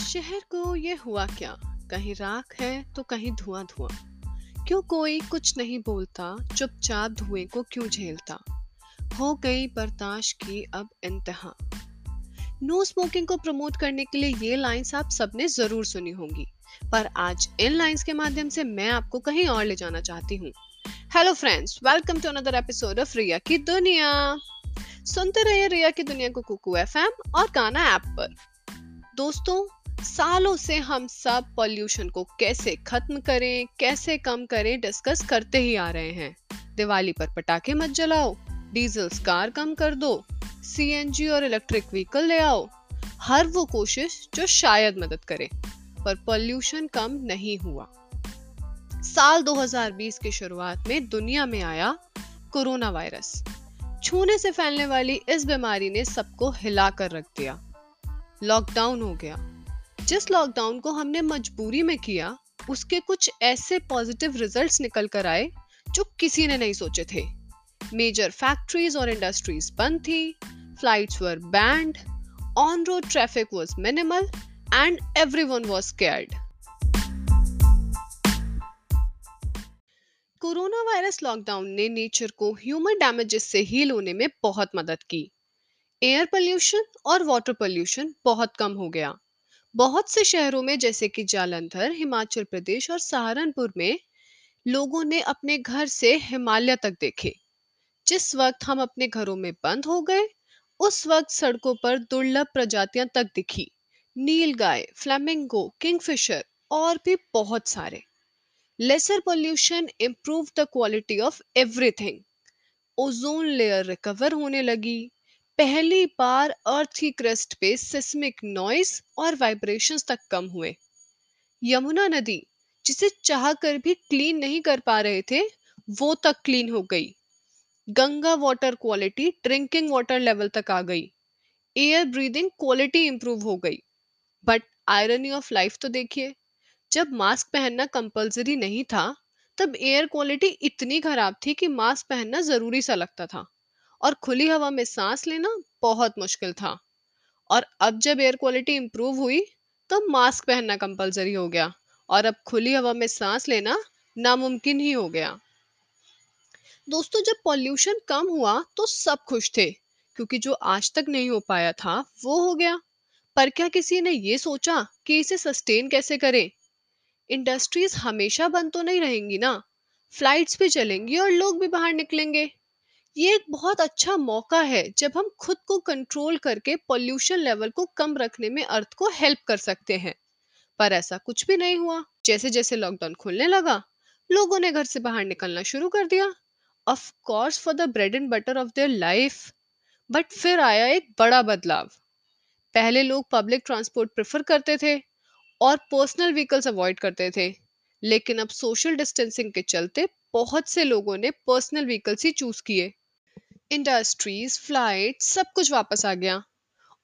शहर को ये हुआ क्या? कहीं राख है तो कहीं धुआँ धुआँ क्यों कोई कुछ नहीं बोलता, चुपचाप धुएँ को क्यों झेलता? हो गई बर्दाश्त की अब इंतहा। नो स्मोकिंग को प्रमोट करने के लिए ये लाइंस आप सबने ज़रूर सुनी होंगी। पर आज इन लाइंस के माध्यम से मैं आपको कहीं और ले जाना चाहती हूँ। Hello friends welcome to another episode of Riya की दुनिया सुनते रहिए रिया की दुनिया को कुकू एफएम और गाना ऐप पर। दोस्तों सालों से हम सब पॉल्यूशन को कैसे खत्म करें, कैसे कम करें डिस्कस करते ही आ रहे हैं। दिवाली पर पटाखे मत जलाओ डीजल कार कम कर दो सीएनजी और इलेक्ट्रिक व्हीकल ले आओ। हर वो कोशिश जो शायद मदद करे, पर पॉल्यूशन कम नहीं हुआ। साल 2020 की शुरुआत में दुनिया में आया कोरोना वायरस। छूने से फैलने वाली इस बीमारी ने सबको हिला कर रख दिया। लॉकडाउन हो गया। जिस लॉकडाउन को हमने मजबूरी में किया, उसके कुछ ऐसे पॉजिटिव रिजल्ट्स निकल कर आए, जो किसी ने नहीं सोचे थे। मेजर फैक्ट्रीज और इंडस्ट्रीज़ बंद थी flights were banned on road traffic was minimal and everyone was scared corona virus lockdown ने नेचर को ह्यूमन डैमेजेस से हील होने में बहुत मदद की। एयर पोल्यूशन और वाटर पोल्यूशन बहुत कम हो गया। बहुत से शहरों में, जैसे कि जालंधर, हिमाचल प्रदेश और सहारनपुर में, लोगों ने अपने घर से हिमालय तक देखे। जिस वक्त हम अपने घरों में बंद हो गए, उस वक्त सड़कों पर दुर्लभ प्रजातियाँ तक दिखी। नील गाय फ्लेमिंगो, किंगफिशर और भी बहुत सारे। Lesser pollution improve the quality of everything ozone layer recover होने लगी। पहली बार अर्थ की क्रस्ट पे सिस्मिक नॉइस और वाइब्रेशंस तक कम हुए। यमुना नदी, जिसे चाह कर भी क्लीन नहीं कर पा रहे थे, वो तक क्लीन हो गई। Ganga water quality drinking water level तक आ गई। एयर ब्रीदिंग क्वालिटी इंप्रूव हो गई। बट आयरनी ऑफ़ लाइफ तो देखिए, जब मास्क पहनना कंपलसरी नहीं था, तब एयर क्वालिटी इतनी खराब थी कि मास्क पहनना ज़रूरी सा लगता था। और खुली हवा में सांस लेना बहुत मुश्किल था। और अब जब एयर क्वालिटी इंप्रूव हुई तो मास्क पहनना कंपलसरी हो गया और अब खुली हवा में सांस लेना नामुमकिन ही हो गया। दोस्तों, जब पॉल्यूशन कम हुआ तो सब खुश थे, क्योंकि जो आज तक नहीं हो पाया था, वो हो गया। पर क्या किसी ने ये सोचा कि इसे सस्टेन कैसे करें? इंडस्ट्रीज़ हमेशा बंद तो नहीं रहेंगी ना? फ्लाइट्स भी चलेंगी और लोग भी बाहर निकलेंगे। ये एक बहुत अच्छा मौका है जब हम खुद को कंट्रोल करके पॉल्यूशन लेवल को कम रखने में अर्थ को हेल्प कर सकते हैं। पर ऐसा कुछ भी नहीं हुआ। जैसे जैसे लॉकडाउन खुलने लगा, लोगों ने घर से बाहर निकलना शुरू कर दिया। Of course for the bread and butter of their life but फिर आया एक बड़ा बदलाव। पहले लोग पब्लिक ट्रांसपोर्ट प्रेफर करते थे और पर्सनल व्हीकल्स अवॉइड करते थे। लेकिन अब सोशल डिस्टेंसिंग के चलते बहुत से लोगों ने पर्सनल व्हीकल्स ही चूज़ किए। इंडस्ट्रीज़ फ़्लाइट सब कुछ वापस आ गया।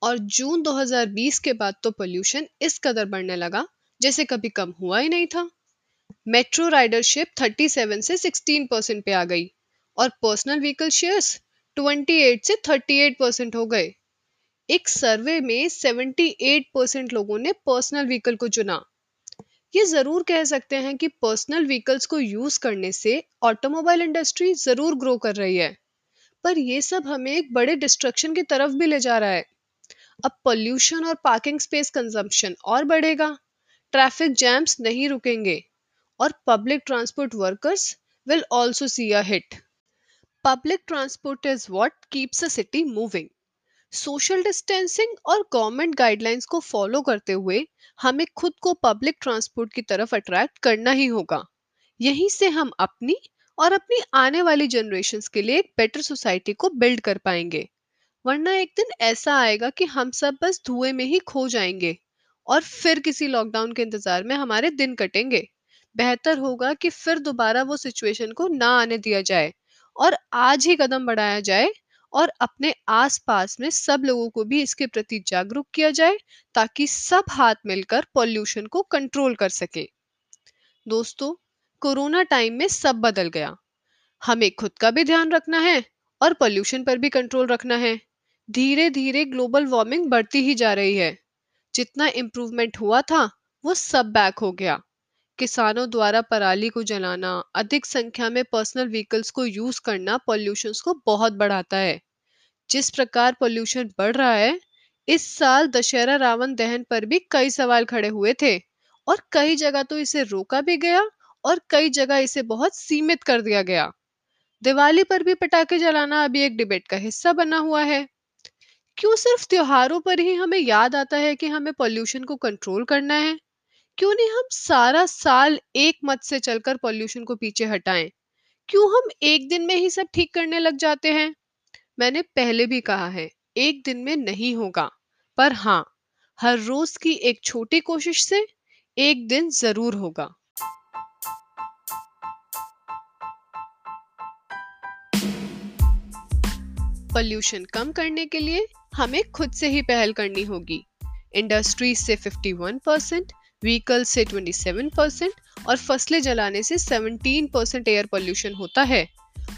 और जून 2020 के बाद तो पोल्यूशन इस कदर बढ़ने लगा, जैसे कभी कम हुआ ही नहीं था। मेट्रो राइडरशिप 37 से 16 परसेंट पे आ गई और पर्सनल व्हीकल शेयर्स 28 से 38 परसेंट हो गए। एक सर्वे में 78 परसेंट लोगों ने पर्सनल व्हीकल को चुना। ये ज़रूर कह सकते हैं कि पर्सनल व्हीकल्स को यूज़ करने से ऑटोमोबाइल इंडस्ट्री ज़रूर ग्रो कर रही है। पर ये सब हमें एक बड़े डिस्ट्रक्शन की तरफ़ भी ले जा रहा है। अब पोल्यूशन और पार्किंग स्पेस कंजम्पशन और बढ़ेगा। ट्रैफ़िक जैम्स नहीं रुकेंगे और public transport workers will also see a hit public transport is what keeps a city moving social distancing और गवर्नमेंट गाइडलाइंस को फॉलो करते हुए हमें खुद को पब्लिक ट्रांसपोर्ट की तरफ़ अट्रैक्ट करना ही होगा। यहीं से हम अपनी और अपनी आने वाली जनरेशन के लिए एक बेटर सोसाइटी को बिल्ड कर पाएँगे। वरना एक दिन ऐसा आएगा कि हम सब बस धुएँ में ही खो जाएँगे और फिर किसी लॉकडाउन के इंतज़ार में हमारे दिन कटेंगे। बेहतर होगा कि फिर दोबारा वो सिचुएशन को ना आने दिया जाए और आज ही कदम बढ़ाया जाए और अपने आसपास में सब लोगों को भी इसके प्रति जागरूक किया जाए ताकि सब हाथ मिलकर पॉल्यूशन को कंट्रोल कर सके। दोस्तों कोरोना टाइम में सब बदल गया। हमें खुद का भी ध्यान रखना है और पोल्यूशन पर भी कंट्रोल रखना है। धीरे धीरे ग्लोबल वार्मिंग बढ़ती ही जा रही है। जितना इम्प्रूवमेंट हुआ था, वो सब बैक हो गया। किसानों द्वारा पराली को जलाना, अधिक संख्या में पर्सनल व्हीकल्स को यूज़ करना पॉल्यूशन को बहुत बढ़ाता है। जिस प्रकार पॉल्यूशन बढ़ रहा है, इस साल दशहरा रावण दहन पर भी कई सवाल खड़े हुए थे और कई जगह तो इसे रोका भी गया और कई जगह इसे बहुत सीमित कर दिया गया। दिवाली पर भी पटाखे जलाना अभी एक डिबेट का हिस्सा बना हुआ है। क्यों सिर्फ़ त्योहारों पर ही हमें याद आता है कि हमें पॉल्यूशन को कंट्रोल करना है? क्यों नहीं हम सारा साल एक मत से चलकर पॉल्यूशन को पीछे हटाएँ? क्यों हम एक दिन में ही सब ठीक करने लग जाते हैं? मैंने पहले भी कहा है, एक दिन में नहीं होगा। पर हाँ हर रोज की एक छोटी कोशिश से एक दिन ज़रूर होगा। पॉल्यूशन कम करने के लिए हमें खुद से ही पहल करनी होगी। इंडस्ट्रीज़ से 51 परसेंट व्हीकल से 27 परसेंट और फ़सलें जलाने से 17 परसेंट एयर पॉल्यूशन होता है।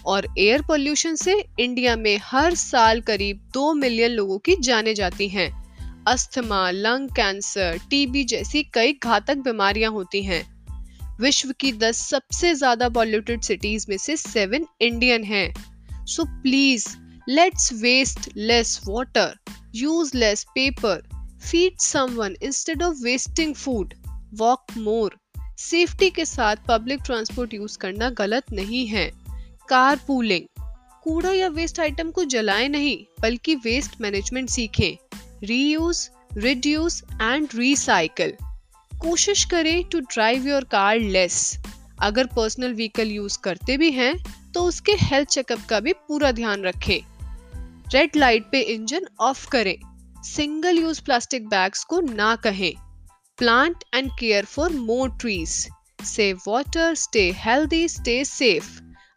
और एयर पॉल्यूशन से इंडिया में हर साल करीब दो मिलियन लोगों की जाने जाती हैं। अस्थमा लंग कैंसर टीबी जैसी कई घातक बीमारियाँ होती हैं। विश्व की 10 सबसे ज़्यादा पॉल्यूटेड सिटीज़ में से सेवन इंडियन हैं। So please Let's waste less water, use less paper, feed someone instead of wasting food, walk more. Safety के साथ पब्लिक ट्रांसपोर्ट यूज़ करना गलत नहीं है. कार पूलिंग कूड़ा या वेस्ट आइटम को जलाएँ नहीं बल्कि वेस्ट मैनेजमेंट सीखें. रीयूज रिड्यूस एंड रिसाइकल कोशिश करें to drive your car less अगर पर्सनल व्हीकल यूज़ करते भी हैं तो उसके हेल्थ चेकअप का भी पूरा ध्यान रखें. रेड लाइट पे इंजन ऑफ़ करें। सिंगल यूज़ प्लास्टिक बैग्स को ना कहें। Plant and care for more trees save water stay healthy stay safe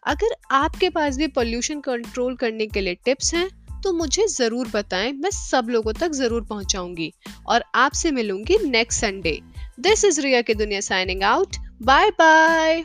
अगर आपके पास भी पोल्यूशन कंट्रोल करने के लिए टिप्स हैं तो मुझे ज़रूर बताएँ। मैं सब लोगों तक ज़रूर पहुंचाऊँगी। और आपसे मिलूँगी next Sunday this is Riya की दुनिया साइनिंग आउट बाय बाय